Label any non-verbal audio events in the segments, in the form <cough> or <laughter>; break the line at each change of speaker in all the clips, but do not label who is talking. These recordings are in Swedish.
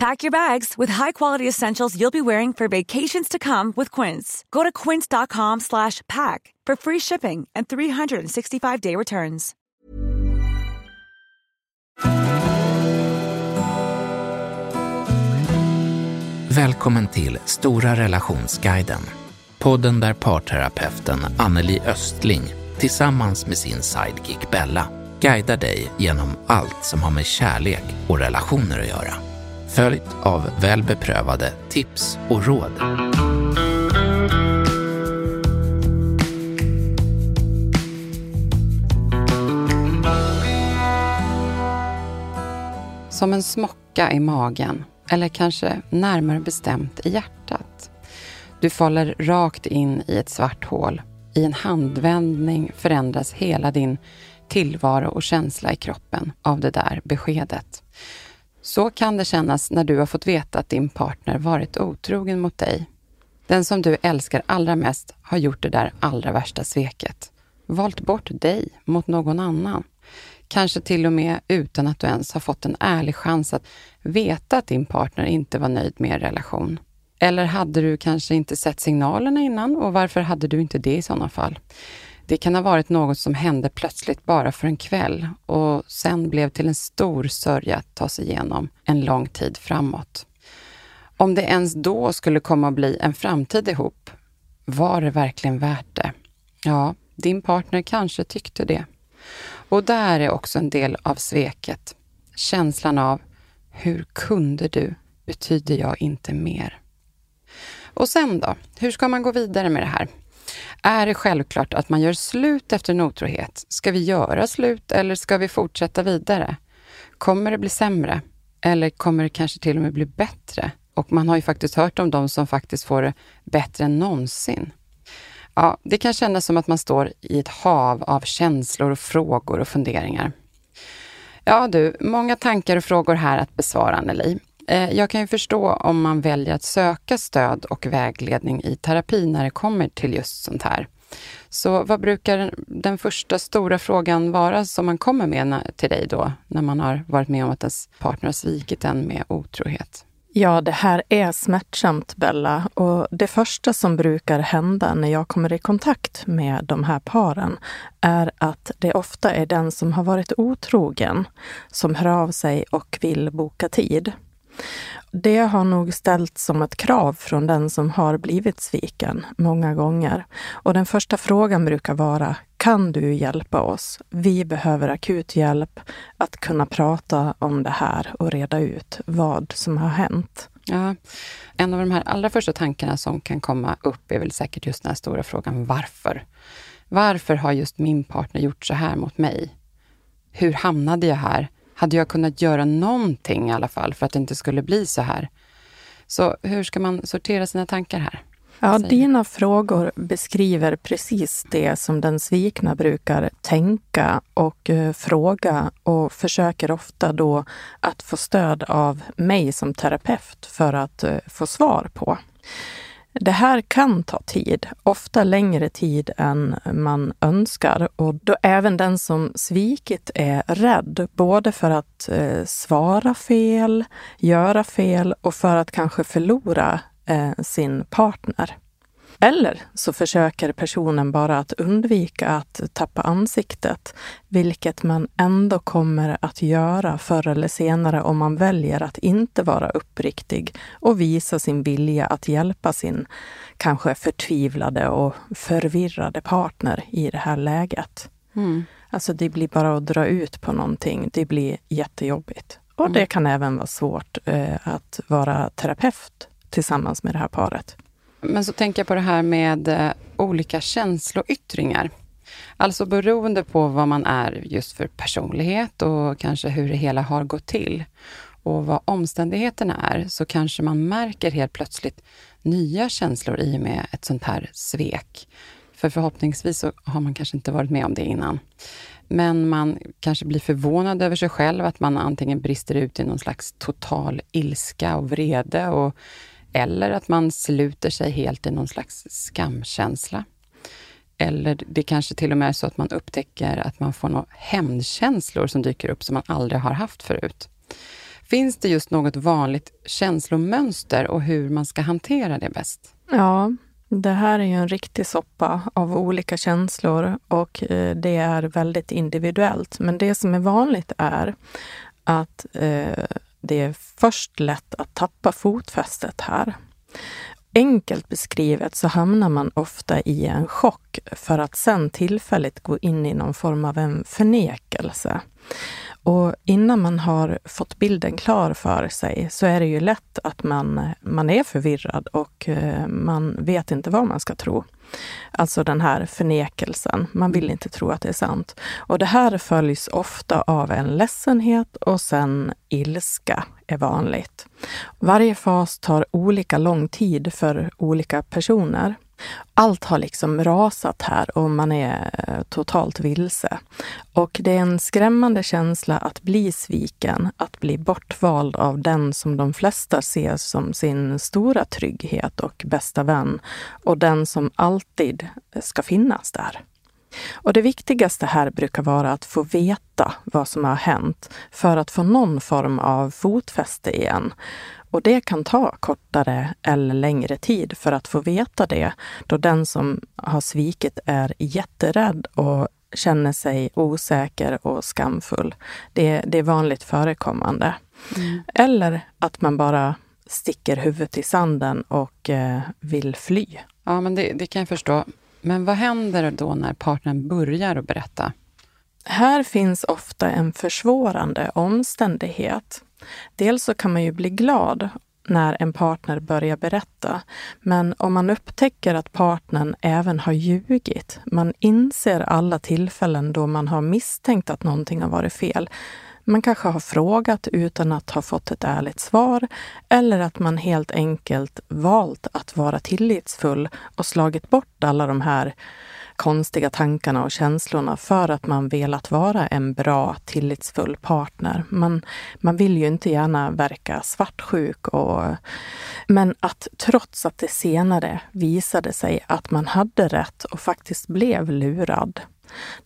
Pack your bags with high-quality essentials you'll be wearing for vacations to come with Quince. Go to quince.com slash pack for free shipping and 365-day returns.
Välkommen till Stora relationsguiden. Podden där parterapeuten Anneli Östling tillsammans med sin sidekick Bella guidar dig genom allt som har med kärlek och relationer att göra. Följt av väl beprövade tips och råd.
Som en smocka i magen, eller kanske närmare bestämt i hjärtat. Du faller rakt in i ett svart hål. I en handvändning förändras hela din tillvaro och känsla i kroppen av det där beskedet. Så kan det kännas när du har fått veta att din partner varit otrogen mot dig. Den som du älskar allra mest har gjort det där allra värsta sveket. Valt bort dig mot någon annan. Kanske till och med utan att du ens har fått en ärlig chans att veta att din partner inte var nöjd med er relation. Eller hade du kanske inte sett signalerna innan och varför hade du inte det i sådana fall? Det kan ha varit något som hände plötsligt bara för en kväll och sen blev till en stor sörja att ta sig igenom en lång tid framåt. Om det ens då skulle komma att bli en framtid ihop, var det verkligen värt det? Ja, din partner kanske tyckte det. Och där är också en del av sveket. Känslan av, hur kunde du? Betyder jag inte mer? Och sen då? Hur ska man gå vidare med det här? Är det självklart att man gör slut efter en otrohet? Ska vi göra slut eller ska vi fortsätta vidare? Kommer det bli sämre? Eller kommer det kanske till och med bli bättre? Och man har ju faktiskt hört om de som faktiskt får det bättre än någonsin. Ja, det kan kännas som att man står i ett hav av känslor och frågor och funderingar. Ja du, många tankar och frågor här att besvara, Anneli. Eh, jag kan ju förstå om man väljer att söka stöd och vägledning i terapi när det kommer till just sånt här. Så vad brukar den första stora frågan vara som man kommer med till dig då, när man har varit med om att ens partner har svikit en med otrohet?
Ja, det här är smärtsamt, Bella. Och det första som brukar hända när jag kommer i kontakt med de här paren är att det ofta är den som har varit otrogen som hör av sig och vill boka tid. Det har nog ställts som ett krav från den som har blivit sviken många gånger. Och den första frågan brukar vara, kan du hjälpa oss? Vi behöver akut hjälp att kunna prata om det här och reda ut vad som har hänt.
Ja, en av de här allra första tankarna som kan komma upp är väl säkert just den här stora frågan varför? Varför har just min partner gjort så här mot mig? Hur hamnade jag här? Hade jag kunnat göra någonting i alla fall för att det inte skulle bli så här? Så hur ska man sortera sina tankar här?
Ja, dina frågor beskriver precis det som den svikna brukar tänka och uh, fråga och försöker ofta då att få stöd av mig som terapeut för att uh, få svar på. Det här kan ta tid, ofta längre tid än man önskar och då även den som svikit är rädd, både för att eh, svara fel, göra fel och för att kanske förlora eh, sin partner. Eller så försöker personen bara att undvika att tappa ansiktet, vilket man ändå kommer att göra förr eller senare om man väljer att inte vara uppriktig och visa sin vilja att hjälpa sin kanske förtvivlade och förvirrade partner i det här läget. Mm. Alltså det blir bara att dra ut på någonting. Det blir jättejobbigt. Och mm. det kan även vara svårt eh, att vara terapeut tillsammans med det här paret.
Men så tänker jag på det här med eh, olika känsloyttringar. Alltså beroende på vad man är just för personlighet och kanske hur det hela har gått till och vad omständigheterna är, så kanske man märker helt plötsligt nya känslor i och med ett sånt här svek. För förhoppningsvis så har man kanske inte varit med om det innan. Men man kanske blir förvånad över sig själv, att man antingen brister ut i någon slags total ilska och vrede och, eller att man sluter sig helt i någon slags skamkänsla. Eller det kanske till och med är så att man upptäcker att man får några hämndkänslor som dyker upp som man aldrig har haft förut. Finns det just något vanligt känslomönster och hur man ska hantera det bäst?
Ja, det här är ju en riktig soppa av olika känslor och eh, det är väldigt individuellt. Men det som är vanligt är att eh, det är först lätt att tappa fotfästet här. Enkelt beskrivet så hamnar man ofta i en chock för att sen tillfälligt gå in i någon form av en förnekelse. Och innan man har fått bilden klar för sig så är det ju lätt att man, man är förvirrad och eh, man vet inte vad man ska tro. Alltså den här förnekelsen. Man vill inte tro att det är sant. Och det här följs ofta av en ledsenhet och sen ilska är vanligt. Varje fas tar olika lång tid för olika personer. Allt har liksom rasat här och man är eh, totalt vilse. Och det är en skrämmande känsla att bli sviken, att bli bortvald av den som de flesta ser som sin stora trygghet och bästa vän och den som alltid ska finnas där. Och det viktigaste här brukar vara att få veta vad som har hänt för att få någon form av fotfäste igen. Och det kan ta kortare eller längre tid för att få veta det, då den som har svikit är jätterädd och känner sig osäker och skamfull. Det, det är vanligt förekommande. Mm. Eller att man bara sticker huvudet i sanden och eh, vill fly.
Ja, men det, det kan jag förstå. Men vad händer då när partnern börjar att berätta?
Här finns ofta en försvårande omständighet. Dels så kan man ju bli glad när en partner börjar berätta. Men om man upptäcker att partnern även har ljugit, man inser alla tillfällen då man har misstänkt att någonting har varit fel. Man kanske har frågat utan att ha fått ett ärligt svar eller att man helt enkelt valt att vara tillitsfull och slagit bort alla de här konstiga tankarna och känslorna för att man velat vara en bra, tillitsfull partner. Man, man vill ju inte gärna verka svartsjuk. Och, men att trots att det senare visade sig att man hade rätt och faktiskt blev lurad.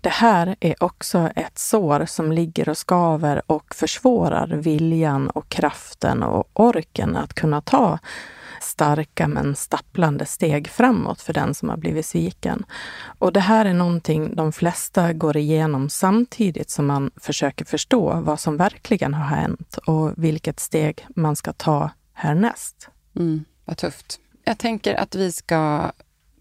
Det här är också ett sår som ligger och skaver och försvårar viljan och kraften och orken att kunna ta starka men stapplande steg framåt för den som har blivit sviken. Och det här är någonting de flesta går igenom samtidigt som man försöker förstå vad som verkligen har hänt och vilket steg man ska ta härnäst.
Mm, vad tufft. Jag tänker att vi ska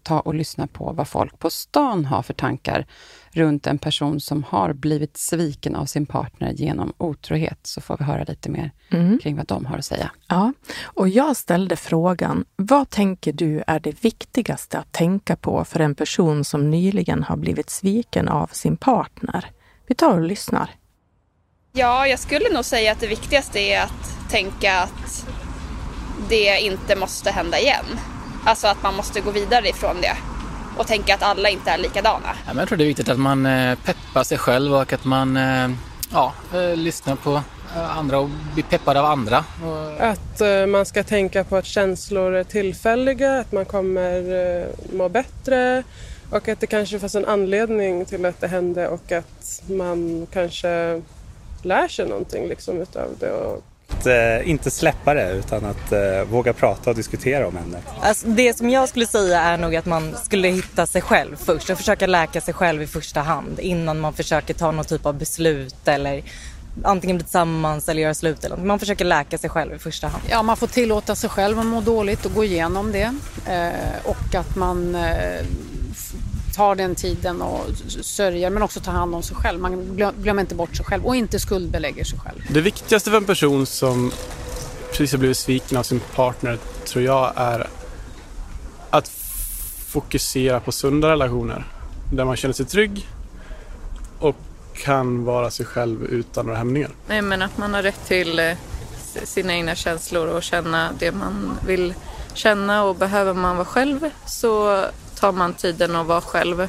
ta och lyssna på vad folk på stan har för tankar runt en person som har blivit sviken av sin partner genom otrohet, så får vi höra lite mer mm. kring vad de har att säga.
Ja, och jag ställde frågan, vad tänker du är det viktigaste att tänka på för en person som nyligen har blivit sviken av sin partner? Vi tar och lyssnar.
Ja, jag skulle nog säga att det viktigaste är att tänka att det inte måste hända igen. Alltså att man måste gå vidare ifrån det och tänka att alla inte är likadana.
Ja, men jag tror det är viktigt att man eh, peppar sig själv och att man eh, ja, eh, lyssnar på andra och blir peppad av andra.
Att man ska tänka på att känslor är tillfälliga, att man kommer må bättre och att det kanske finns en anledning till att det hände och att man kanske lär sig någonting liksom utav det. Och
att eh, inte släppa det utan att eh, våga prata och diskutera om ämnet.
Alltså, det som jag skulle säga är nog att man skulle hitta sig själv först och försöka läka sig själv i första hand innan man försöker ta någon typ av beslut eller antingen bli tillsammans eller göra slut eller något. Man försöker läka sig själv i första hand.
Ja, man får tillåta sig själv att må dåligt och gå igenom det. Eh, och att man eh, tar den tiden och sörjer men också tar hand om sig själv. Man glömmer inte bort sig själv och inte skuldbelägger sig själv.
Det viktigaste för en person som precis har blivit sviken av sin partner tror jag är att fokusera på sunda relationer där man känner sig trygg och kan vara sig själv utan några hämningar.
Nej men att man har rätt till eh, sina egna känslor och känna det man vill känna och behöver man vara själv så tar man tiden att vara själv.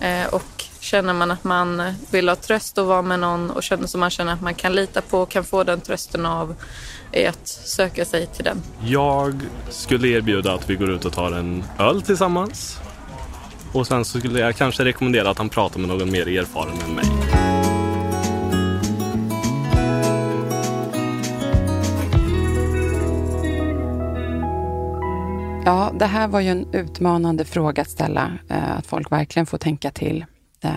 Eh, och känner man att man vill ha tröst och vara med någon och känner som man känner att man kan lita på och kan få den trösten av är att söka sig till den.
Jag skulle erbjuda att vi går ut och tar en öl tillsammans. Och sen så skulle jag kanske rekommendera att han pratar med någon mer erfaren än mig.
Ja, det här var ju en utmanande fråga att ställa, eh, att folk verkligen får tänka till. Eh,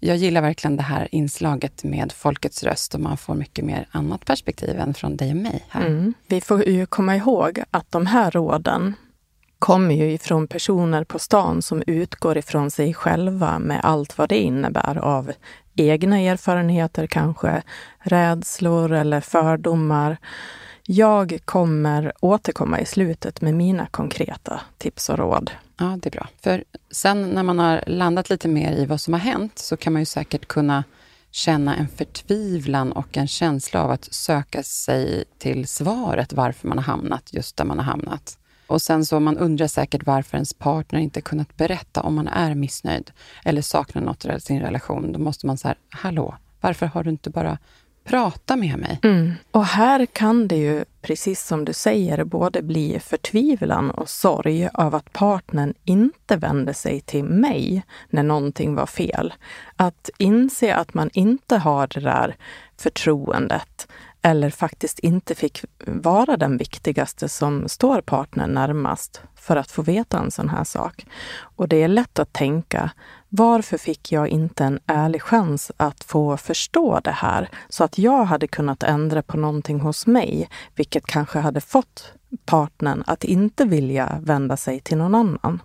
jag gillar verkligen det här inslaget med folkets röst och man får mycket mer annat perspektiv än från dig och mig. här.
Mm. Vi får ju komma ihåg att de här råden kommer ju ifrån personer på stan som utgår ifrån sig själva med allt vad det innebär av egna erfarenheter kanske, rädslor eller fördomar. Jag kommer återkomma i slutet med mina konkreta tips och råd.
Ja, det är bra. För sen när man har landat lite mer i vad som har hänt så kan man ju säkert kunna känna en förtvivlan och en känsla av att söka sig till svaret varför man har hamnat just där man har hamnat. Och sen så man undrar säkert varför ens partner inte kunnat berätta om man är missnöjd eller saknar något i sin relation. Då måste man säga, hallå, varför har du inte bara Prata med mig?
Mm. Och här kan det ju, precis som du säger, både bli förtvivlan och sorg av att partnern inte vände sig till mig när någonting var fel. Att inse att man inte har det där förtroendet eller faktiskt inte fick vara den viktigaste som står partnern närmast för att få veta en sån här sak. Och det är lätt att tänka, varför fick jag inte en ärlig chans att få förstå det här så att jag hade kunnat ändra på någonting hos mig, vilket kanske hade fått partnern att inte vilja vända sig till någon annan.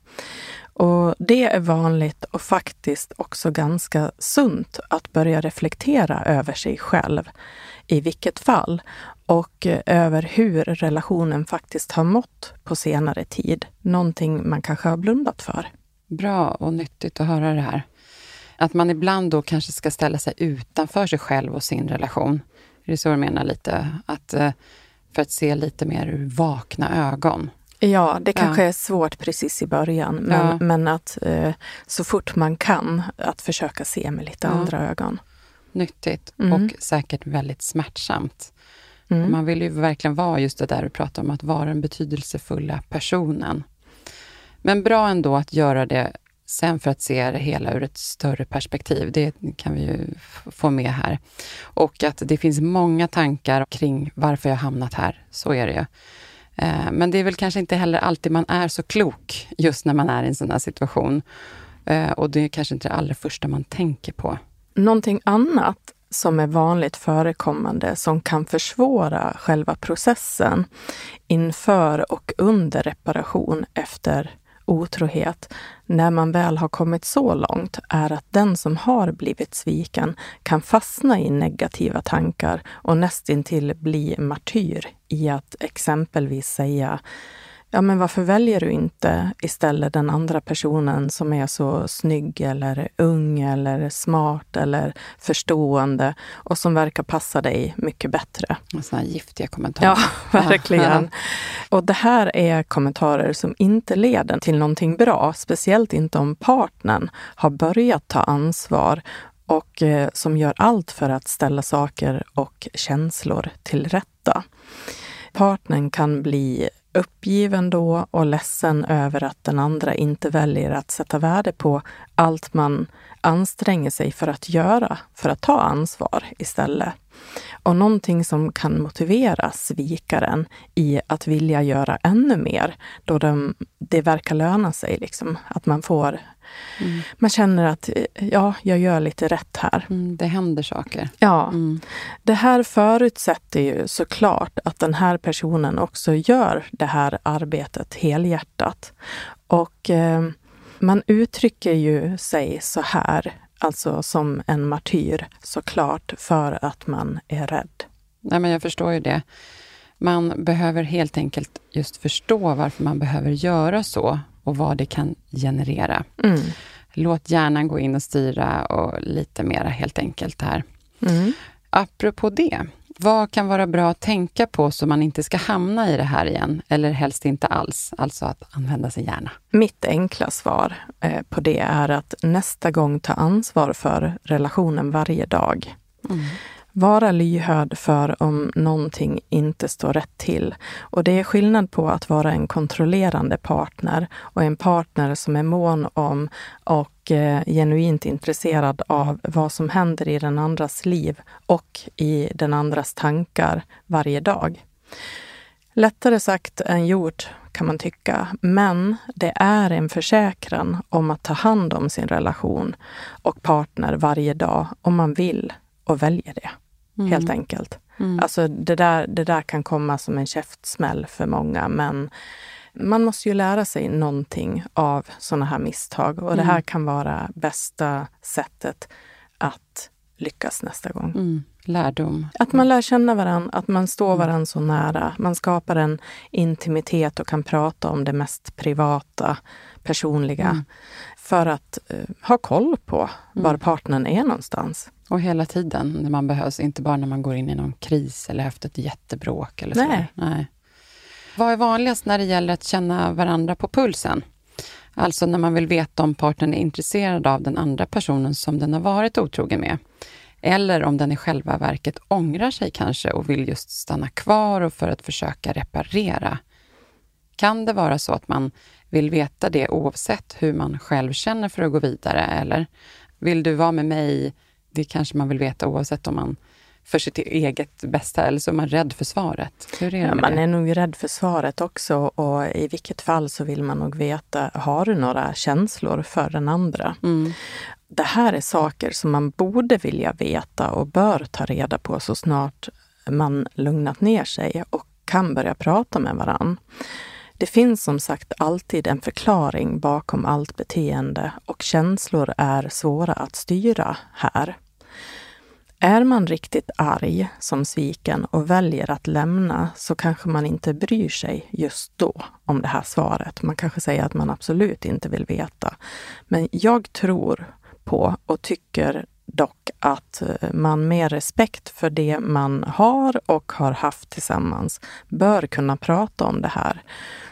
Och det är vanligt och faktiskt också ganska sunt att börja reflektera över sig själv i vilket fall och över hur relationen faktiskt har mått på senare tid. Någonting man kanske har blundat för.
Bra och nyttigt att höra det här. Att man ibland då kanske ska ställa sig utanför sig själv och sin relation. Är det så du menar lite? Att, eh, för att se lite mer ur vakna ögon.
Ja, det kanske
Ja.
är svårt precis i början, men,
Ja.
men att eh, så fort man kan, att försöka se med lite
Ja.
andra ögon.
Nyttigt
Mm.
och säkert väldigt smärtsamt.
Mm.
Man vill ju verkligen vara just det där du pratar om, att vara den betydelsefulla personen. Men bra ändå att göra det sen för att se det hela ur ett större perspektiv. Det kan vi ju få med här. Och att det finns många tankar kring varför jag hamnat här. Så är det ju. Eh, men det är väl kanske inte heller alltid man är så klok just när man är i en sån här situation. Eh, och det är kanske inte det allra första man tänker på.
Någonting annat som är vanligt förekommande som kan försvåra själva processen inför och under reparation efter otrohet, när man väl har kommit så långt, är att den som har blivit sviken kan fastna i negativa tankar och nästintill bli martyr i att exempelvis säga Ja, men varför väljer du inte istället den andra personen som är så snygg eller ung eller smart eller förstående och som verkar passa dig mycket bättre?
Sådana giftiga kommentarer.
Ja, <laughs> verkligen. Och det här är kommentarer som inte leder till någonting bra, speciellt inte om partnern har börjat ta ansvar och eh, som gör allt för att ställa saker och känslor till rätta. Partnern kan bli uppgiven då och ledsen över att den andra inte väljer att sätta värde på allt man anstränger sig för att göra, för att ta ansvar istället. Och någonting som kan motivera svikaren i att vilja göra ännu mer, då de, det verkar löna sig. Liksom, att man får... Man känner att ja, jag gör lite rätt här.
Mm, det händer saker.
Ja. Det här förutsätter ju såklart att den här personen också gör det här arbetet helhjärtat. Och eh, man uttrycker ju sig så här, alltså som en martyr såklart, för att man är rädd.
Nej, men jag förstår ju det. Man behöver helt enkelt just förstå varför man behöver göra så och vad det kan generera.
Mm.
Låt hjärnan gå in och styra och lite mera helt enkelt här.
Mm.
Apropå det, Vad kan vara bra att tänka på så man inte ska hamna i det här igen, eller helst inte alls, alltså att använda sin hjärna?
Mitt enkla svar eh, på det är att nästa gång ta ansvar för relationen varje dag. Mm. Vara lyhörd för om någonting inte står rätt till. Och det är skillnad på att vara en kontrollerande partner och en partner som är mån om och eh, genuint intresserad av vad som händer i den andras liv och i den andras tankar varje dag. Lättare sagt än gjort kan man tycka, men det är en försäkran om att ta hand om sin relation och partner varje dag om man vill och väljer det mm. helt enkelt. Mm. Alltså det där, det där kan komma som en käftsmäll för många, men man måste ju lära sig någonting av sådana här misstag och mm. det här kan vara bästa sättet att lyckas nästa gång.
Mm. Lärdom.
Att man lär känna varandra, att man står mm. varandra så nära. Man skapar en intimitet och kan prata om det mest privata, personliga. Mm. För att uh, ha koll på var mm. partnern är någonstans.
Och hela tiden när man behövs, inte bara när man går in i någon kris eller haft ett jättebråk. Eller
Nej.
Nej. Vad är vanligast när det gäller att känna varandra på pulsen? Alltså när man vill veta om partnern är intresserad av den andra personen som den har varit otrogen med. Eller om den i själva verket ångrar sig kanske och vill just stanna kvar och för att försöka reparera. Kan det vara så att man vill veta det oavsett hur man själv känner för att gå vidare? Eller vill du vara med mig det kanske man vill veta oavsett om man för sitt eget bästa eller så är man rädd för svaret. Hur är det
ja, man
det?
är nog rädd för svaret också och i vilket fall så vill man nog veta, har du några känslor för den andra? Mm. Det här är saker som man borde vilja veta och bör ta reda på så snart man lugnat ner sig och kan börja prata med varann. Det finns som sagt alltid en förklaring bakom allt beteende och känslor är svåra att styra här. Är man riktigt arg som sviken och väljer att lämna så kanske man inte bryr sig just då om det här svaret. Man kanske säger att man absolut inte vill veta. Men jag tror på och tycker dock att eh, man med respekt för det man har och har haft tillsammans bör kunna prata om det här.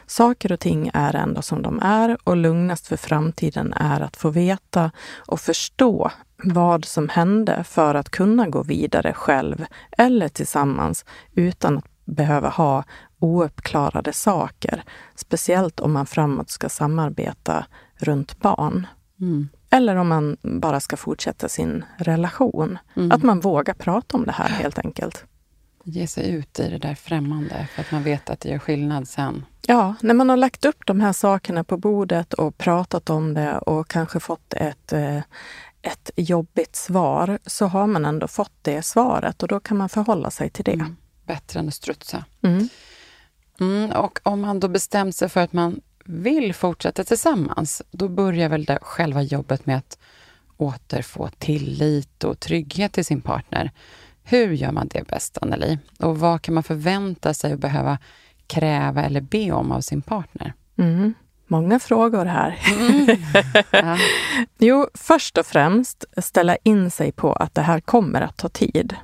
Saker och ting är ändå som de är och lugnast för framtiden är att få veta och förstå vad som hände för att kunna gå vidare själv eller tillsammans utan att behöva ha ouppklarade saker. Speciellt om man framåt ska samarbeta runt barn. Mm. Eller om man bara ska fortsätta sin relation. Mm. Att man vågar prata om det här helt enkelt.
Ge sig ut i det där främmande för att man vet att det gör skillnad sen.
Ja, när man har lagt upp de här sakerna på bordet och pratat om det och kanske fått ett, eh, ett jobbigt svar så har man ändå fått det svaret och då kan man förhålla sig till det. Mm.
Bättre än att strutsa. Mm. Mm, och om man då bestämt sig för att man vill fortsätta tillsammans, då börjar väl det själva jobbet med att återfå tillit och trygghet till sin partner. Hur gör man det bäst, Anneli? Och vad kan man förvänta sig att behöva kräva eller be om av sin partner?
Mm. Många frågor här. Mm. <laughs> Ja. jo, först och främst ställa in sig på att det här kommer att ta tid.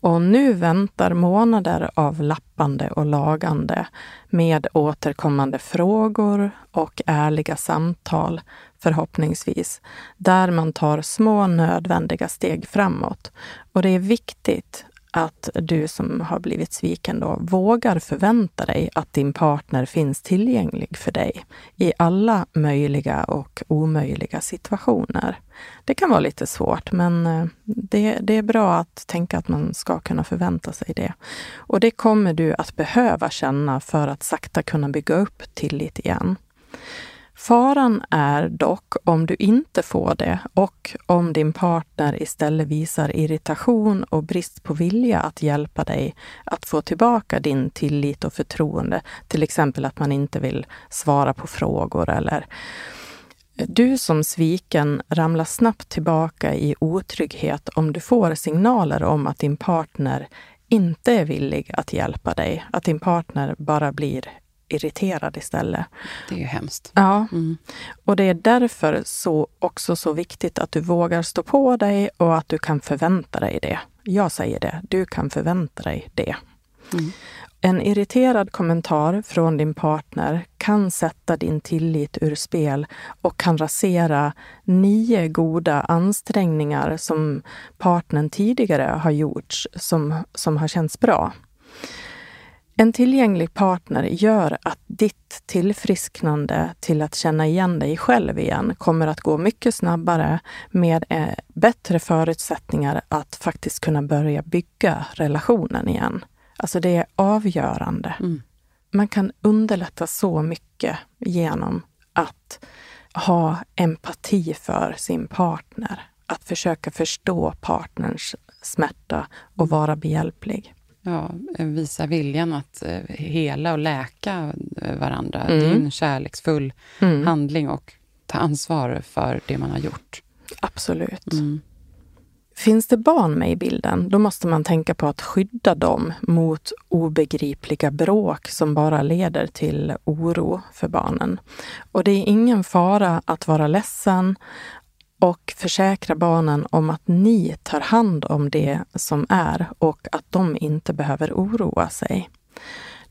Och nu väntar månader av lappande och lagande med återkommande frågor och ärliga samtal, förhoppningsvis, där man tar små nödvändiga steg framåt. Och det är viktigt att du som har blivit sviken då vågar förvänta dig att din partner finns tillgänglig för dig i alla möjliga och omöjliga situationer. Det kan vara lite svårt, men eh, det, det är bra att tänka att man ska kunna förvänta sig det. Och det kommer du att behöva känna för att sakta kunna bygga upp tillit igen. Faran är dock om du inte får det och om din partner istället visar irritation och brist på vilja att hjälpa dig att få tillbaka din tillit och förtroende. Till exempel att man inte vill svara på frågor eller du som sviken ramlar snabbt tillbaka i otrygghet om du får signaler om att din partner inte är villig att hjälpa dig, att din partner bara blir irriterad istället.
Det är ju hemskt.
Ja. Mm. Och det är därför så också så viktigt att du vågar stå på dig och att du kan förvänta dig det jag säger det, du kan förvänta dig det. Mm. En irriterad kommentar från din partner kan sätta din tillit ur spel och kan rasera nio goda ansträngningar som partnern tidigare har gjort som, som har känts bra. En tillgänglig partner gör att ditt tillfrisknande till att känna igen dig själv igen kommer att gå mycket snabbare med eh, bättre förutsättningar att faktiskt kunna börja bygga relationen igen. Alltså det är avgörande. Mm. Man kan underlätta så mycket genom att ha empati för sin partner. Att försöka förstå partners smärta och vara behjälplig.
Ja, visa viljan att eh, hela och läka eh, varandra. Mm. Det är en kärleksfull mm. handling och ta ansvar för det man har gjort.
Absolut. Mm. Finns det barn med i bilden, då måste man tänka på att skydda dem mot obegripliga bråk som bara leder till oro för barnen. Och det är ingen fara att vara ledsen och försäkra barnen om att ni tar hand om det som är och att de inte behöver oroa sig.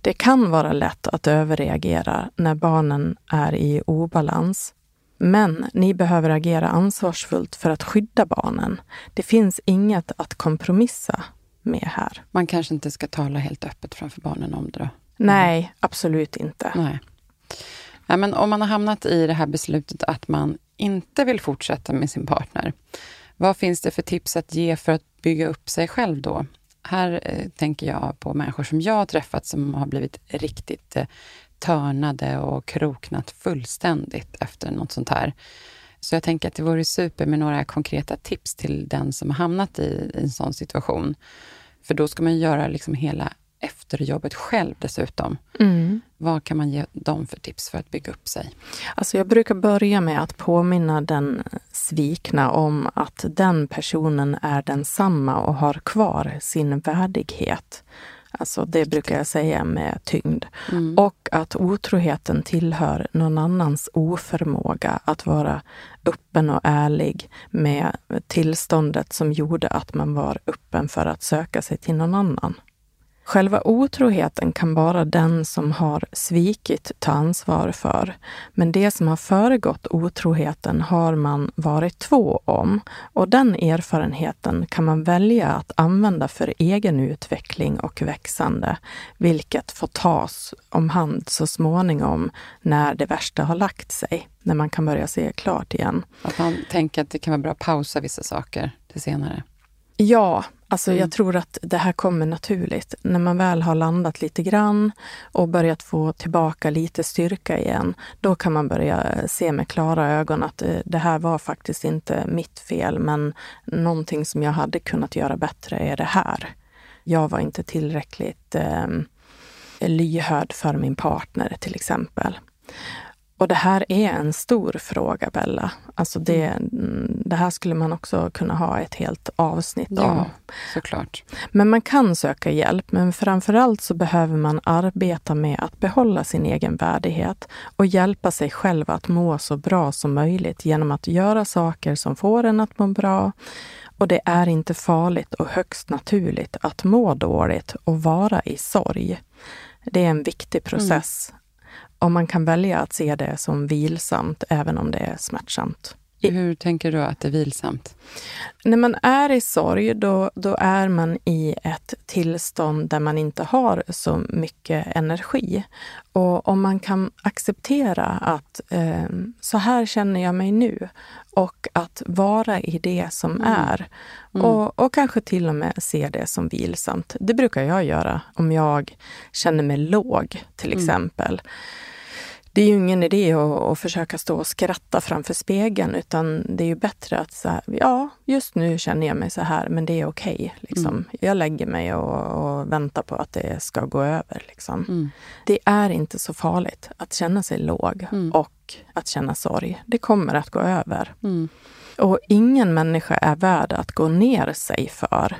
Det kan vara lätt att överreagera när barnen är i obalans men ni behöver agera ansvarsfullt för att skydda barnen. Det finns inget att kompromissa med här.
Man kanske inte ska tala helt öppet framför barnen om det då?
Nej, absolut inte.
Nej. Ja, men om man har hamnat i det här beslutet att man inte vill fortsätta med sin partner, vad finns det för tips att ge för att bygga upp sig själv då? Här eh, tänker jag på människor som jag har träffat som har blivit riktigt eh, törnade och kroknat fullständigt efter något sånt här. Så jag tänker att det vore super med några konkreta tips till den som har hamnat i, en sån situation. För då ska man göra liksom hela efterjobbet själv dessutom. Mm. Vad kan man ge dem för tips för att bygga upp sig?
Alltså jag brukar börja med att påminna den svikna om att den personen är densamma och har kvar sin värdighet. Alltså det brukar jag säga med tyngd. Mm. Och att otroheten tillhör någon annans oförmåga att vara öppen och ärlig med tillståndet som gjorde att man var öppen för att söka sig till någon annan. Själva otroheten kan bara den som har svikit ta ansvar för. Men det som har föregått otroheten har man varit två om. Och den erfarenheten kan man välja att använda för egen utveckling och växande, vilket får tas om hand så småningom när det värsta har lagt sig, när man kan börja se klart igen.
Att man tänker att det kan vara bra att pausa vissa saker till senare?
Ja, Alltså mm. jag tror att det här kommer naturligt. När man väl har landat lite grann och börjat få tillbaka lite styrka igen, då kan man börja se med klara ögon att eh, det här var faktiskt inte mitt fel, men någonting som jag hade kunnat göra bättre är det här. Jag var inte tillräckligt eh, lyhörd för min partner till exempel. Och det här är en stor fråga, Bella. Alltså det, mm, det här skulle man också kunna ha ett helt avsnitt ja, om.
såklart.
Men man kan söka hjälp, men framförallt så behöver man arbeta med att behålla sin egen värdighet och hjälpa sig själv att må så bra som möjligt genom att göra saker som får en att må bra. Och det är inte farligt och högst naturligt att må dåligt och vara i sorg. Det är en viktig process mm om man kan välja att se det som vilsamt, även om det är smärtsamt.
Hur tänker du att det är vilsamt?
När man är i sorg, då, då är man i ett tillstånd där man inte har så mycket energi. Och om man kan acceptera att eh, så här känner jag mig nu och att vara i det som mm. är. Mm. Och, och kanske till och med se det som vilsamt. Det brukar jag göra om jag känner mig låg, till mm. Det är ju ingen idé att, att, försöka stå och skratta framför spegeln, utan det är ju bättre att säga, ja, just nu känner jag mig så här, men det är okej. Okay, liksom. mm. Jag lägger mig och, och, väntar på att det ska gå över. Liksom. Mm. Det är inte så farligt att känna sig låg mm. och att känna sorg. Det kommer att gå över. Mm. Och ingen människa är värd att gå ner sig för.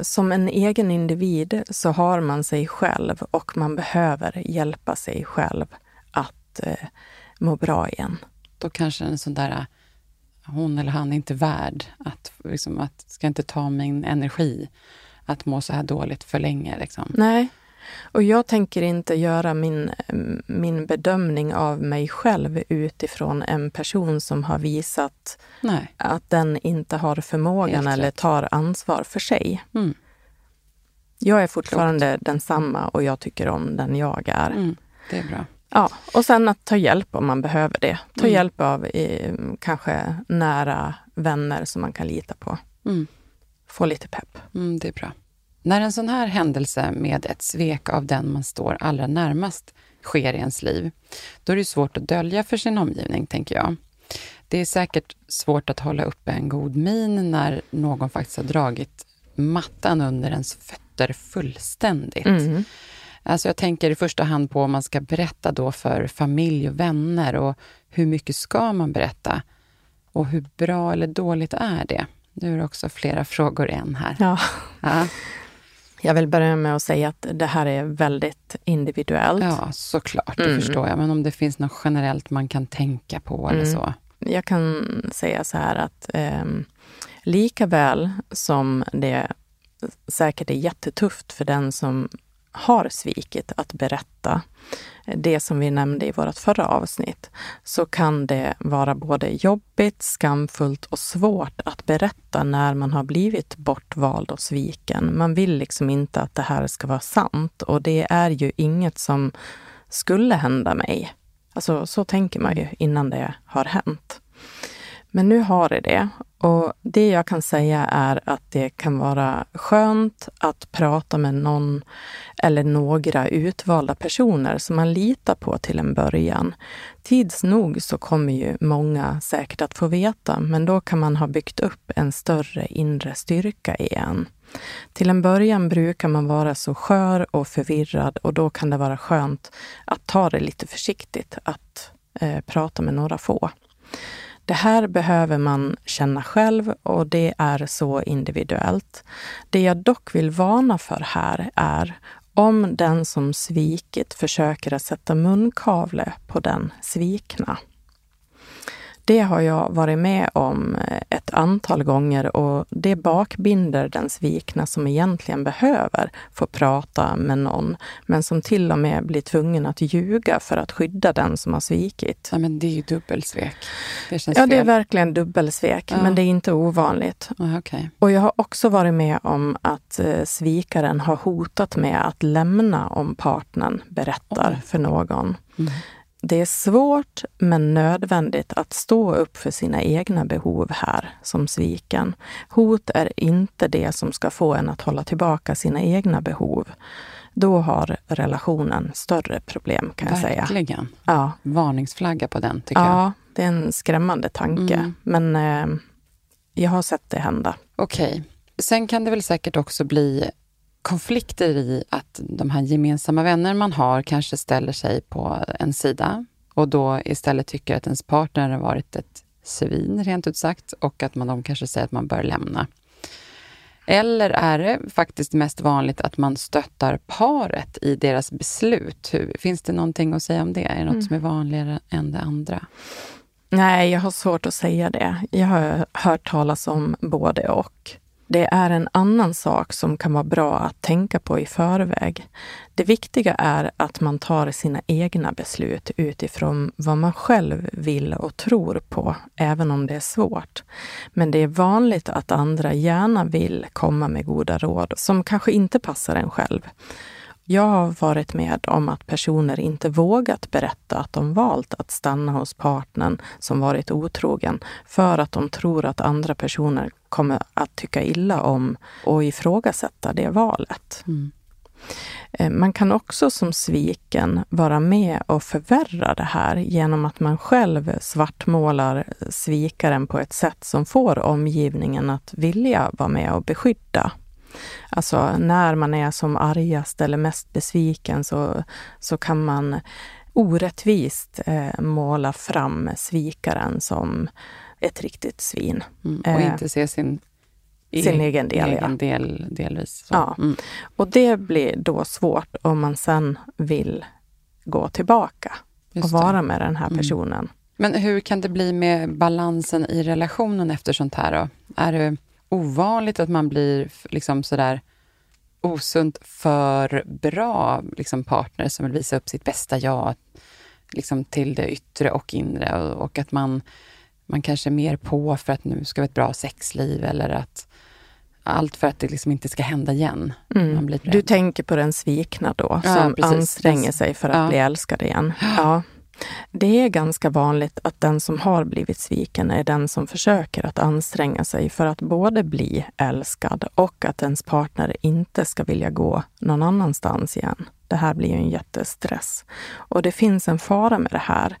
Som en egen individ så har man sig själv och man behöver hjälpa sig själv att eh, må bra igen.
Då kanske en sån där hon eller han är inte värd att, liksom, att ska inte ta min energi att må så här dåligt för länge. Liksom.
Nej. Och jag tänker inte göra min, min bedömning av mig själv utifrån en person som har visat
Nej.
att den inte har förmågan eller tar ansvar för sig.
Mm.
Jag är fortfarande densamma och jag tycker om den jag är.
Mm, det är bra.
Ja, och sen att ta hjälp om man behöver det. Ta
Mm.
hjälp av eh, kanske nära vänner som man kan lita på.
Mm.
Få lite pepp.
Mm, det är bra. När en sån här händelse med ett svek av den man står allra närmast sker i ens liv, då är det svårt att dölja för sin omgivning, tänker jag. Det är säkert svårt att hålla uppe en god min när någon faktiskt har dragit mattan under ens fötter fullständigt. Alltså jag tänker i första hand på om man ska berätta då för familj och vänner och hur mycket ska man berätta? Och hur bra eller dåligt är det? Nu är det också flera <laughs> frågor än här.
Ja.
Ja.
Jag vill börja med att säga att det här är väldigt individuellt.
Ja, såklart. Det
Mm.
förstår jag. Men om det finns något generellt man kan tänka på eller
Mm.
så.
Jag kan säga så här att eh, lika väl som det säkert är jättetufft för den som har svikit att berätta det som vi nämnde i vårt förra avsnitt, så kan det vara både jobbigt, skamfullt och svårt att berätta när man har blivit bortvald och sviken. Man vill liksom inte att det här ska vara sant och det är ju inget som skulle hända mig. Alltså så tänker man ju innan det har hänt. Men nu har det det. Och det jag kan säga är att det kan vara skönt att prata med någon eller några utvalda personer som man litar på till en början. Tids nog så kommer ju många säkert att få veta, men då kan man ha byggt upp en större inre styrka igen. Till en början brukar man vara så skör och förvirrad och då kan det vara skönt att ta det lite försiktigt, att eh, prata med några få. Det här behöver man känna själv och det är så individuellt. Det jag dock vill varna för här är om den som svikit försöker att sätta munkavle på den svikna. Det har jag varit med om ett antal gånger och det bakbinder den svikna som egentligen behöver få prata med någon, men som till och med blir tvungen att ljuga för att skydda den som har svikit.
Ja, men det är ju dubbelsvek. Det
Ja, det är
fel.
verkligen dubbelsvek,
Ja.
men det är inte ovanligt.
Ja, okej.
Och jag har också varit med om att eh, svikaren har hotat med att lämna om partnern berättar för någon.
Mm.
Det är svårt men nödvändigt att stå upp för sina egna behov här som sviken. Hot är inte det som ska få en att hålla tillbaka sina egna behov. Då har relationen större problem kan jag säga.
Verkligen.
Ja.
Varningsflagga på den, tycker jag.
Ja, det är en skrämmande tanke.
Mm.
Men eh, jag har sett det hända.
Okej. Sen kan det väl säkert också bli konflikter i att de här gemensamma vänner man har kanske ställer sig på en sida och då istället tycker att ens partner har varit ett svin, rent ut sagt, och att man, de kanske säger att man bör lämna. Eller är det faktiskt mest vanligt att man stöttar paret i deras beslut? Hur, finns det någonting att säga om det? Är det något
Mm.
som är vanligare än det andra?
Nej, jag har svårt att säga det. Jag har hört talas om både och. Det är en annan sak som kan vara bra att tänka på i förväg. Det viktiga är att man tar sina egna beslut utifrån vad man själv vill och tror på, även om det är svårt. Men det är vanligt att andra gärna vill komma med goda råd som kanske inte passar en själv. Jag har varit med om att personer inte vågat berätta att de valt att stanna hos partnern som varit otrogen för att de tror att andra personer kommer att tycka illa om och ifrågasätta det valet.
Mm.
Eh, Man kan också som sviken vara med och förvärra det här genom att man själv svartmålar svikaren på ett sätt som får omgivningen att vilja vara med och beskydda. Alltså när man är som argast eller mest besviken så, så kan man orättvist eh, måla fram svikaren som ett riktigt svin.
Mm. Och
Eh,
inte se sin,
sin egen del,
egen
ja.
del delvis. Så.
Ja.
Mm.
Och det blir då svårt om man sen vill gå tillbaka
Just
och
det.
vara med den här
Mm.
personen.
Men hur kan det bli med balansen i relationen efter sånt här? Då? Är det ovanligt att man blir liksom sådär osunt för bra liksom partner som vill visa upp sitt bästa jag liksom till det yttre och inre och, och att man, man kanske är mer på för att nu ska vi ha ett bra sexliv eller att allt för att det liksom inte ska hända igen.
Mm. du tänker på den svikna då, ja, som precis. anstränger sig för att ja. bli älskad igen. <gasps> Ja. Det är ganska vanligt att den som har blivit sviken är den som försöker att anstränga sig för att både bli älskad och att ens partner inte ska vilja gå någon annanstans igen. Det här blir ju en jättestress. Och det finns en fara med det här.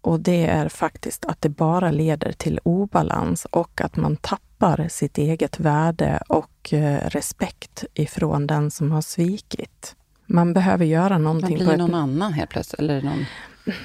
Och det är faktiskt att det bara leder till obalans och att man tappar sitt eget värde och eh, respekt ifrån den som har svikit. Man behöver göra någonting.
Man blir någon annan helt plötsligt? Eller någon...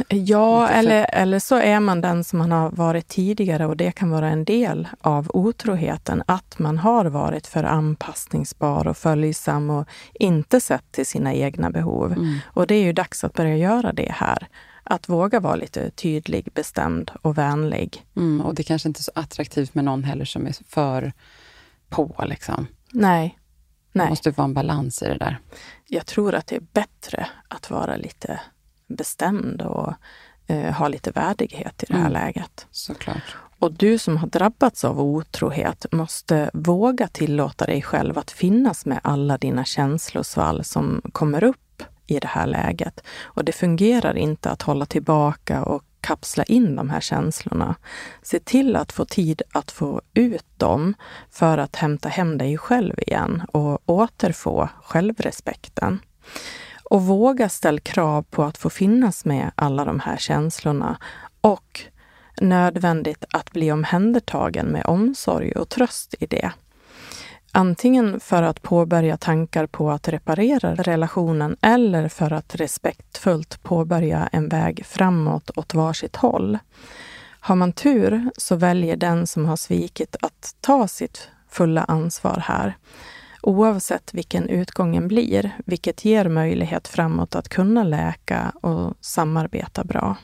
Ja, eller, eller så är man den som man har varit tidigare och det kan vara en del av otroheten. Att man har varit för anpassningsbar och följsam och inte sett till sina egna behov. Mm. Och det är ju dags att börja göra det här. Att våga vara lite tydlig, bestämd och vänlig.
Mm, och det kanske inte är så attraktivt med någon heller som är för på. Liksom.
Nej. Nej.
Det måste vara en balans i det där.
Jag tror att det är bättre att vara lite bestämd och eh, ha lite värdighet i det här mm. läget.
Såklart.
Och du som har drabbats av otrohet måste våga tillåta dig själv att finnas med alla dina känslosvall som kommer upp i det här läget. Och det fungerar inte att hålla tillbaka och kapsla in de här känslorna. Se till att få tid att få ut dem för att hämta hem dig själv igen och återfå självrespekten. Och våga ställa krav på att få finnas med alla de här känslorna och nödvändigt att bli omhändertagen med omsorg och tröst i det. Antingen för att påbörja tankar på att reparera relationen eller för att respektfullt påbörja en väg framåt åt varsitt håll. Har man tur så väljer den som har svikit att ta sitt fulla ansvar här oavsett vilken utgången blir, vilket ger möjlighet framåt att kunna läka och samarbeta bra.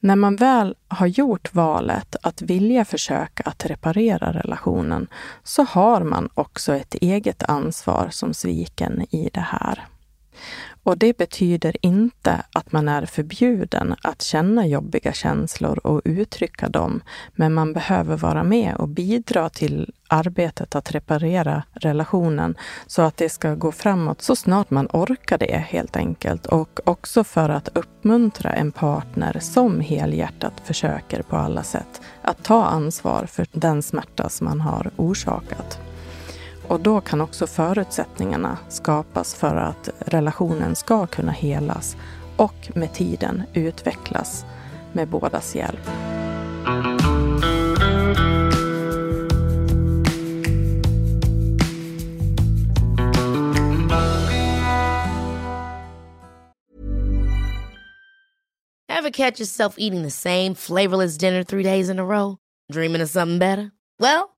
När man väl har gjort valet att vilja försöka att reparera relationen så har man också ett eget ansvar som sviken i det här. Och det betyder inte att man är förbjuden att känna jobbiga känslor och uttrycka dem, men man behöver vara med och bidra till arbetet att reparera relationen så att det ska gå framåt så snart man orkar det helt enkelt. Och också för att uppmuntra en partner som helhjärtat försöker på alla sätt att ta ansvar för den smärta som man har orsakat. Och då kan också förutsättningarna skapas för att relationen ska kunna helas och med tiden utvecklas med bådas hjälp.
Have catch yourself eating the same flavorless dinner three days in a row? Dreaming of something better? Well,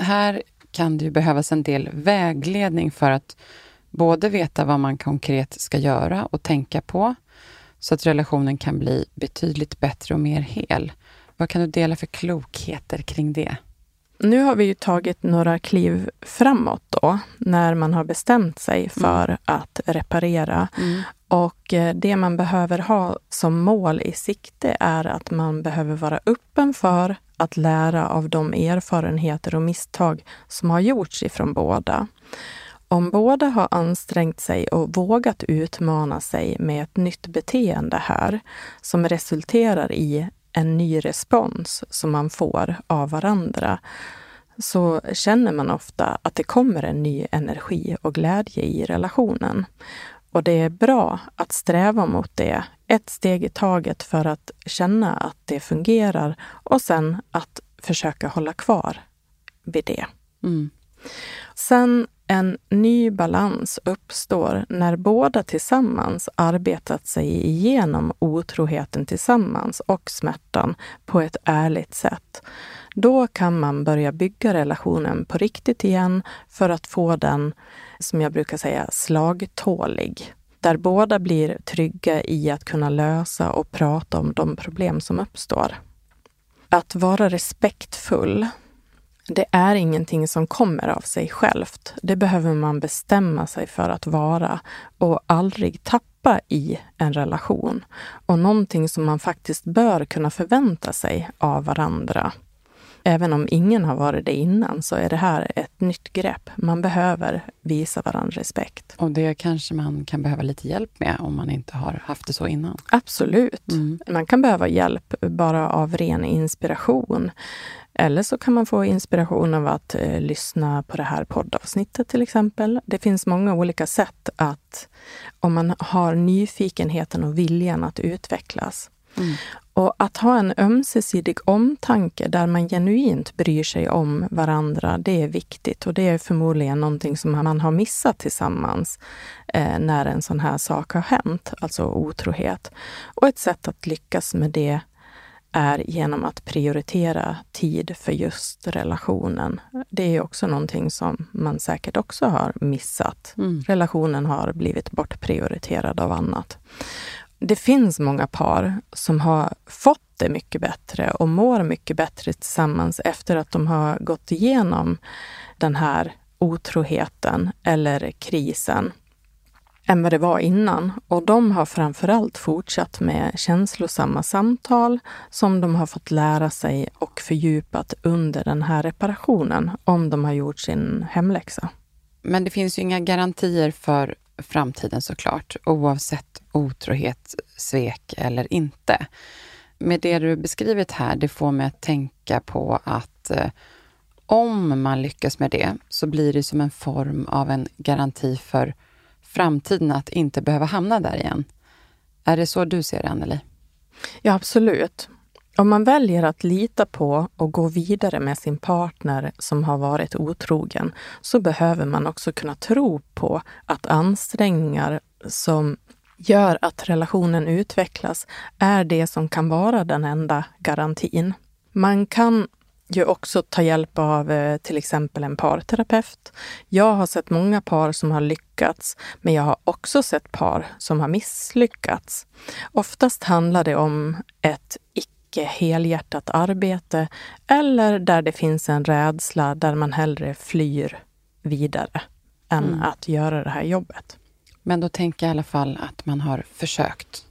Här kan det ju behövas en del vägledning för att både veta vad man konkret ska göra och tänka på, så att relationen kan bli betydligt bättre och mer hel. Vad kan du dela för klokheter kring det?
Nu har vi ju tagit några kliv framåt då, när man har bestämt sig för mm. att reparera. Mm. Och eh, det man behöver ha som mål i sikte är att man behöver vara öppen för att lära av de erfarenheter och misstag som har gjorts ifrån båda. Om båda har ansträngt sig och vågat utmana sig med ett nytt beteende här, som resulterar i en ny respons som man får av varandra, så känner man ofta att det kommer en ny energi och glädje i relationen. Och det är bra att sträva mot det ett steg i taget för att känna att det fungerar och sen att försöka hålla kvar vid det. Mm. Sen en ny balans uppstår när båda tillsammans arbetat sig igenom otroheten tillsammans och smärtan på ett ärligt sätt. Då kan man börja bygga relationen på riktigt igen för att få den, som jag brukar säga, slagtålig. Där båda blir trygga i att kunna lösa och prata om de problem som uppstår. Att vara respektfull det är ingenting som kommer av sig självt. Det behöver man bestämma sig för att vara och aldrig tappa i en relation. Och någonting som man faktiskt bör kunna förvänta sig av varandra. Även om ingen har varit det innan så är det här ett nytt grepp. Man behöver visa varandra respekt.
Och det kanske man kan behöva lite hjälp med om man inte har haft det så innan?
Absolut. Mm. Man kan behöva hjälp bara av ren inspiration. Eller så kan man få inspiration av att eh, lyssna på det här poddavsnittet till exempel. Det finns många olika sätt att, om man har nyfikenheten och viljan att utvecklas. Mm. Och att ha en ömsesidig omtanke där man genuint bryr sig om varandra, det är viktigt och det är förmodligen någonting som man har missat tillsammans eh, när en sån här sak har hänt, alltså otrohet. Och ett sätt att lyckas med det är genom att prioritera tid för just relationen. Det är också någonting som man säkert också har missat. Mm. Relationen har blivit bortprioriterad av annat. Det finns många par som har fått det mycket bättre och mår mycket bättre tillsammans efter att de har gått igenom den här otroheten eller krisen än vad det var innan. Och de har framförallt fortsatt med känslosamma samtal som de har fått lära sig och fördjupat under den här reparationen, om de har gjort sin hemläxa.
Men det finns ju inga garantier för framtiden såklart, oavsett otrohet, svek eller inte. Med det du beskrivit här, det får mig att tänka på att eh, om man lyckas med det så blir det som en form av en garanti för framtiden att inte behöva hamna där igen. Är det så du ser det, Anneli?
Ja, absolut. Om man väljer att lita på och gå vidare med sin partner som har varit otrogen, så behöver man också kunna tro på att ansträngningar som gör att relationen utvecklas är det som kan vara den enda garantin. Man kan ju också ta hjälp av eh, till exempel en parterapeut. Jag har sett många par som har lyckats, men jag har också sett par som har misslyckats. Oftast handlar det om ett icke helhjärtat arbete eller där det finns en rädsla där man hellre flyr vidare än mm. att göra det här jobbet.
Men då tänker jag i alla fall att man har försökt.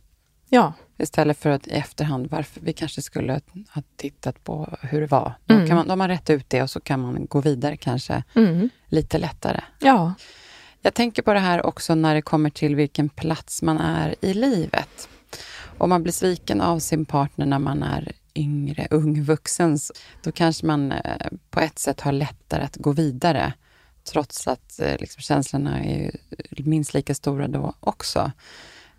Ja.
Istället för att i efterhand, varför vi kanske skulle ha tittat på hur det var. Då, mm. kan man, då har man rätt ut det och så kan man gå vidare kanske mm. lite lättare.
Ja.
Jag tänker på det här också när det kommer till vilken plats man är i livet. Om man blir sviken av sin partner när man är yngre, ung vuxen, då kanske man eh, på ett sätt har lättare att gå vidare. Trots att eh, liksom, känslorna är minst lika stora då också.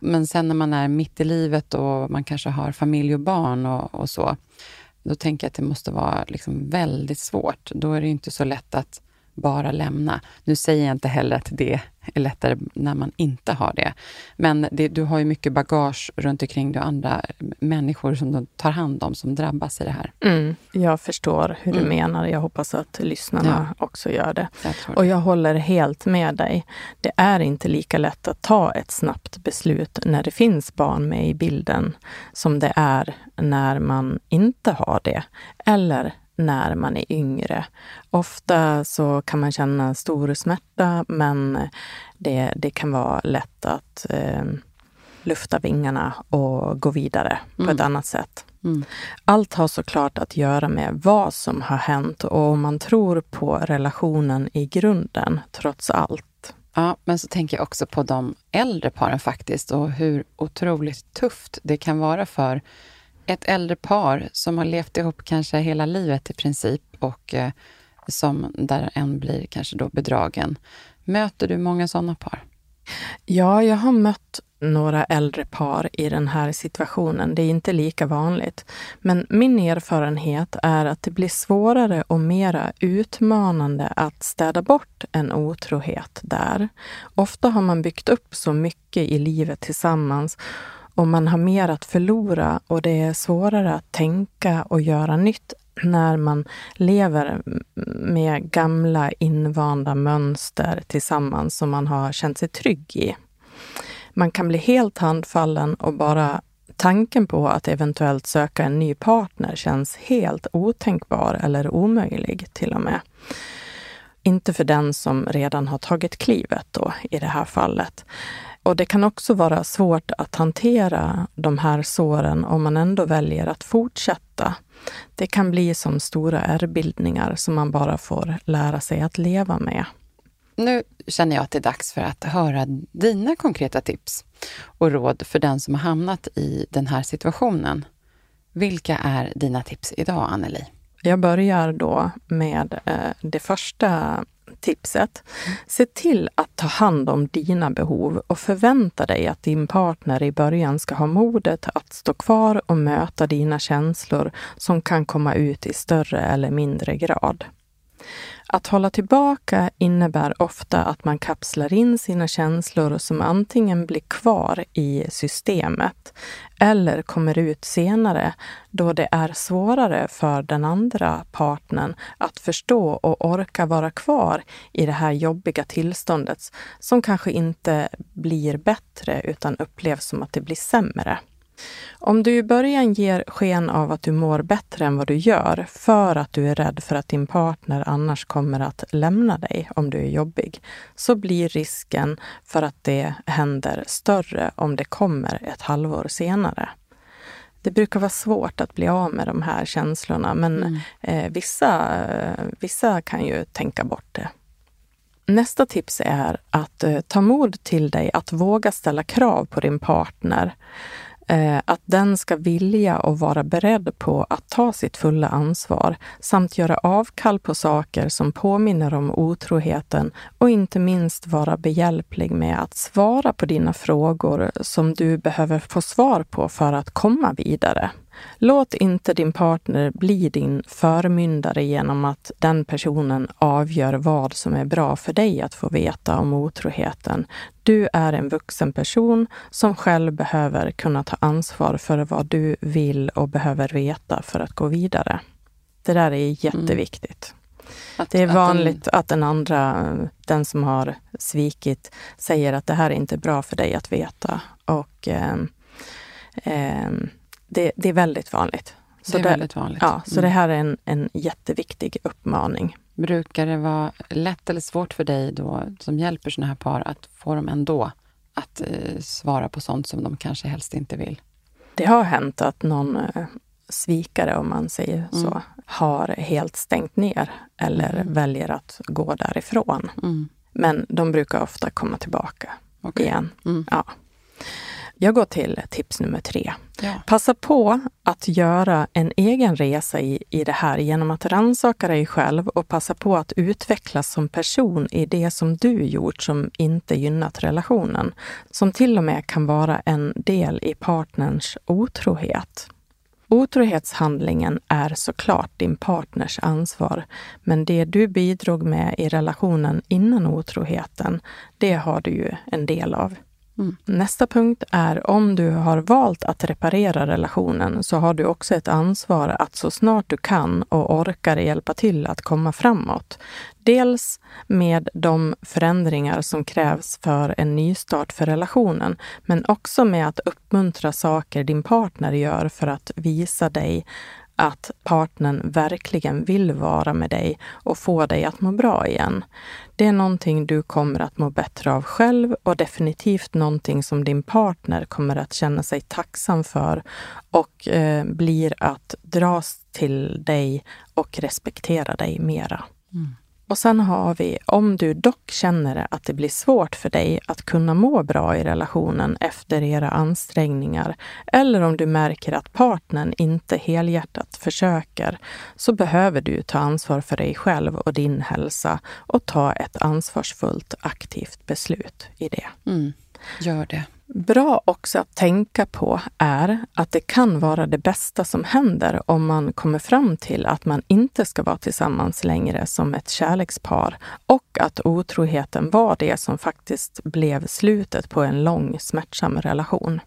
Men sen när man är mitt i livet och man kanske har familj och barn och, och så, då tänker jag att det måste vara liksom väldigt svårt. Då är det inte så lätt att bara lämna. Nu säger jag inte heller att det är lättare när man inte har det. Men det, du har ju mycket bagage runt omkring dig och andra människor som du tar hand om som drabbas i det här.
Mm, jag förstår hur du mm. menar. Jag hoppas att lyssnarna ja. också gör det. Jag och jag håller helt med dig. Det är inte lika lätt att ta ett snabbt beslut när det finns barn med i bilden som det är när man inte har det. Eller när man är yngre. Ofta så kan man känna stor smärta, men det, det kan vara lätt att eh, lufta vingarna och gå vidare mm. på ett annat sätt. Mm. Allt har såklart att göra med vad som har hänt och om man tror på relationen i grunden, trots allt.
Ja, men så tänker jag också på de äldre paren faktiskt och hur otroligt tufft det kan vara för ett äldre par som har levt ihop kanske hela livet i princip och eh, som där en blir kanske då bedragen. Möter du många sådana par?
Ja, jag har mött några äldre par i den här situationen. Det är inte lika vanligt. Men min erfarenhet är att det blir svårare och mera utmanande att städa bort en otrohet där. Ofta har man byggt upp så mycket i livet tillsammans och man har mer att förlora och det är svårare att tänka och göra nytt när man lever med gamla invanda mönster tillsammans som man har känt sig trygg i. Man kan bli helt handfallen och bara tanken på att eventuellt söka en ny partner känns helt otänkbar eller omöjlig till och med. Inte för den som redan har tagit klivet då i det här fallet. Och det kan också vara svårt att hantera de här såren om man ändå väljer att fortsätta. Det kan bli som stora ärrbildningar som man bara får lära sig att leva med.
Nu känner jag att det är dags för att höra dina konkreta tips och råd för den som har hamnat i den här situationen. Vilka är dina tips idag, Anneli?
Jag börjar då med eh, det första tipset. Se till att ta hand om dina behov och förvänta dig att din partner i början ska ha modet att stå kvar och möta dina känslor som kan komma ut i större eller mindre grad. Att hålla tillbaka innebär ofta att man kapslar in sina känslor som antingen blir kvar i systemet eller kommer ut senare då det är svårare för den andra partnern att förstå och orka vara kvar i det här jobbiga tillståndet som kanske inte blir bättre utan upplevs som att det blir sämre. Om du i början ger sken av att du mår bättre än vad du gör för att du är rädd för att din partner annars kommer att lämna dig om du är jobbig, så blir risken för att det händer större om det kommer ett halvår senare. Det brukar vara svårt att bli av med de här känslorna, men mm. eh, vissa, eh, vissa kan ju tänka bort det. Nästa tips är att eh, ta mod till dig att våga ställa krav på din partner Eh, att den ska vilja och vara beredd på att ta sitt fulla ansvar samt göra avkall på saker som påminner om otroheten och inte minst vara behjälplig med att svara på dina frågor som du behöver få svar på för att komma vidare. Låt inte din partner bli din förmyndare genom att den personen avgör vad som är bra för dig att få veta om otroheten. Du är en vuxen person som själv behöver kunna ta ansvar för vad du vill och behöver veta för att gå vidare. Det där är jätteviktigt. Mm. Att, det är vanligt att den... att den andra, den som har svikit, säger att det här är inte bra för dig att veta. Och eh, eh, det, det är väldigt vanligt.
Så det är väldigt vanligt.
Ja, så mm. det här är en, en jätteviktig uppmaning.
Brukar det vara lätt eller svårt för dig då, som hjälper sådana här par, att få dem ändå att eh, svara på sånt som de kanske helst inte vill?
Det har hänt att någon eh, svikare, om man säger mm. så, har helt stängt ner eller mm. väljer att gå därifrån. Mm. Men de brukar ofta komma tillbaka okay. igen. Mm. Ja. Jag går till tips nummer tre. Ja. Passa på att göra en egen resa i, i det här genom att rannsaka dig själv och passa på att utvecklas som person i det som du gjort som inte gynnat relationen. Som till och med kan vara en del i partnerns otrohet. Otrohetshandlingen är såklart din partners ansvar, men det du bidrog med i relationen innan otroheten, det har du ju en del av. Mm. Nästa punkt är om du har valt att reparera relationen så har du också ett ansvar att så snart du kan och orkar hjälpa till att komma framåt. Dels med de förändringar som krävs för en nystart för relationen, men också med att uppmuntra saker din partner gör för att visa dig att partnern verkligen vill vara med dig och få dig att må bra igen. Det är någonting du kommer att må bättre av själv och definitivt någonting som din partner kommer att känna sig tacksam för och eh, blir att dras till dig och respektera dig mera. Mm. Och sen har vi, om du dock känner att det blir svårt för dig att kunna må bra i relationen efter era ansträngningar, eller om du märker att partnern inte helhjärtat försöker, så behöver du ta ansvar för dig själv och din hälsa och ta ett ansvarsfullt, aktivt beslut i det.
Mm. Gör det.
Bra också att tänka på är att det kan vara det bästa som händer om man kommer fram till att man inte ska vara tillsammans längre som ett kärlekspar och att otroheten var det som faktiskt blev slutet på en lång smärtsam relation.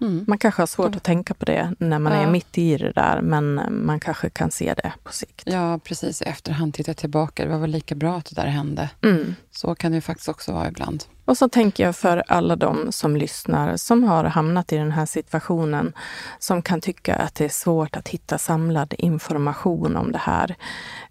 Mm. Man kanske har svårt att tänka på det när man ja. är mitt i det där, men man kanske kan se det på sikt.
Ja, precis. I efterhand titta tillbaka. Det var väl lika bra att det där hände. Mm. Så kan det faktiskt också vara ibland.
Och så tänker jag för alla de som lyssnar som har hamnat i den här situationen, som kan tycka att det är svårt att hitta samlad information om det här.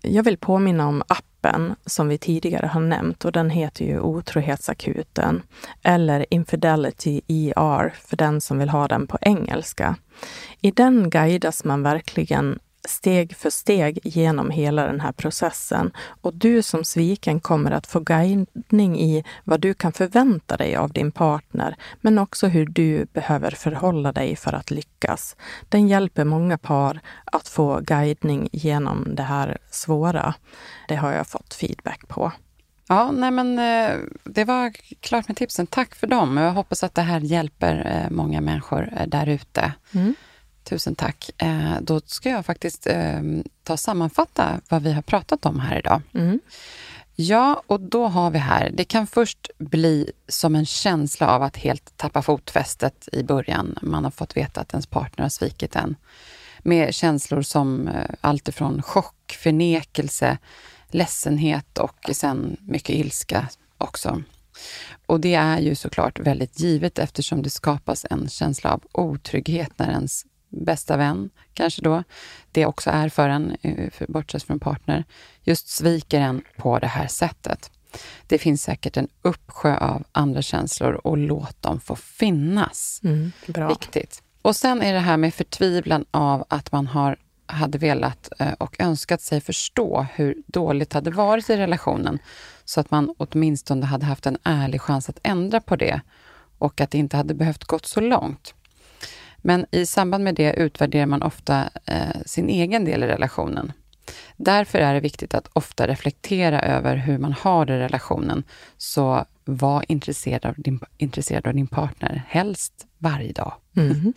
Jag vill påminna om appen som vi tidigare har nämnt och den heter ju Otrohetsakuten eller Infidelity ER för den som vill ha den på engelska. I den guidas man verkligen steg för steg genom hela den här processen. Och du som sviken kommer att få guidning i vad du kan förvänta dig av din partner, men också hur du behöver förhålla dig för att lyckas. Den hjälper många par att få guidning genom det här svåra. Det har jag fått feedback på.
Ja, nej men eh, det var klart med tipsen. Tack för dem. Jag hoppas att det här hjälper eh, många människor eh, där ute. Mm. Tusen tack. Eh, då ska jag faktiskt eh, ta och sammanfatta vad vi har pratat om här idag. Mm. Ja, och då har vi här, det kan först bli som en känsla av att helt tappa fotfästet i början. Man har fått veta att ens partner har svikit en. Med känslor som eh, alltifrån chock, förnekelse, ledsenhet och sen mycket ilska också. Och det är ju såklart väldigt givet eftersom det skapas en känsla av otrygghet när ens bästa vän kanske då, det också är för en, eh, bortsett från partner, just sviker en på det här sättet. Det finns säkert en uppsjö av andra känslor och låt dem få finnas.
Mm, bra.
Viktigt. Och sen är det här med förtvivlan av att man har, hade velat eh, och önskat sig förstå hur dåligt det hade varit i relationen, så att man åtminstone hade haft en ärlig chans att ändra på det och att det inte hade behövt gått så långt. Men i samband med det utvärderar man ofta eh, sin egen del i relationen. Därför är det viktigt att ofta reflektera över hur man har det i relationen. Så var intresserad av din, intresserad av din partner, helst varje dag. Mm.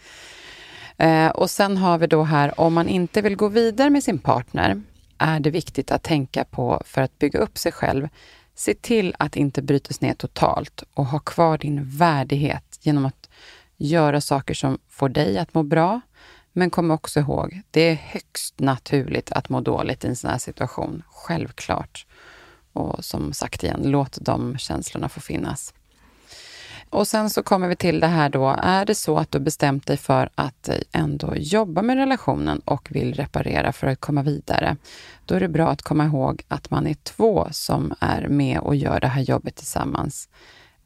<laughs> eh, och sen har vi då här, om man inte vill gå vidare med sin partner, är det viktigt att tänka på, för att bygga upp sig själv, se till att inte brytas ner totalt och ha kvar din värdighet genom att göra saker som får dig att må bra. Men kom också ihåg, det är högst naturligt att må dåligt i en sån här situation. Självklart. Och som sagt igen, låt de känslorna få finnas. Och sen så kommer vi till det här då, är det så att du bestämt dig för att eh, ändå jobba med relationen och vill reparera för att komma vidare, då är det bra att komma ihåg att man är två som är med och gör det här jobbet tillsammans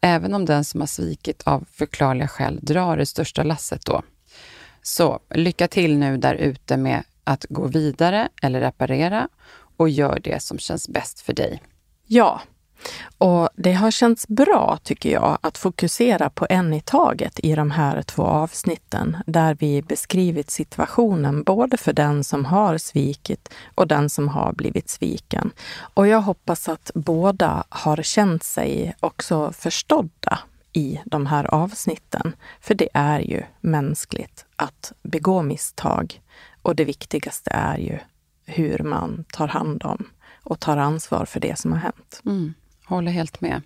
även om den som har svikit av förklarliga skäl drar det största lasset då. Så lycka till nu där ute med att gå vidare eller reparera och gör det som känns bäst för dig.
Ja, och det har känts bra, tycker jag, att fokusera på en i taget i de här två avsnitten där vi beskrivit situationen både för den som har svikit och den som har blivit sviken. Och jag hoppas att båda har känt sig också förstådda i de här avsnitten. För det är ju mänskligt att begå misstag. Och det viktigaste är ju hur man tar hand om och tar ansvar för det som har hänt.
Mm. Håller helt med.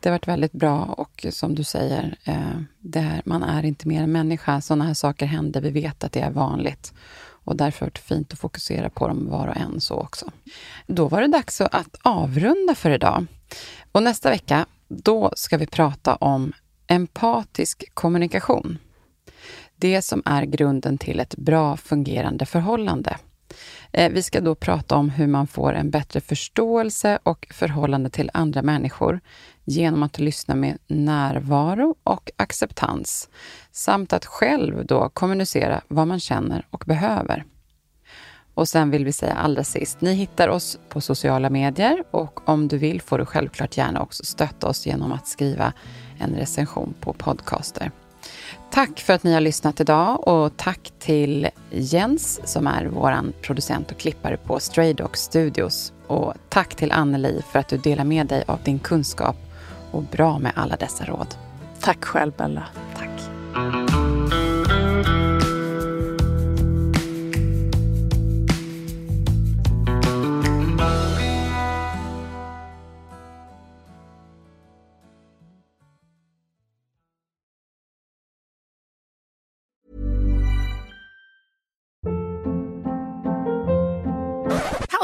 Det har varit väldigt bra och som du säger, eh, det här, man är inte mer än människa. Sådana här saker händer, vi vet att det är vanligt. Och därför är det fint att fokusera på dem var och en så också. Då var det dags att avrunda för idag. Och nästa vecka, då ska vi prata om empatisk kommunikation. Det som är grunden till ett bra fungerande förhållande. Eh, vi ska då prata om hur man får en bättre förståelse och förhållande till andra människor genom att lyssna med närvaro och acceptans samt att själv då kommunicera vad man känner och behöver. Och sen vill vi säga allra sist, ni hittar oss på sociala medier och om du vill får du självklart gärna också stötta oss genom att skriva en recension på podcaster. Tack för att ni har lyssnat idag och tack till Jens som är vår producent och klippare på Stray Dog Studios. Och tack till Anneli för att du delar med dig av din kunskap och bra med alla dessa råd.
Tack själv Bella.
Tack.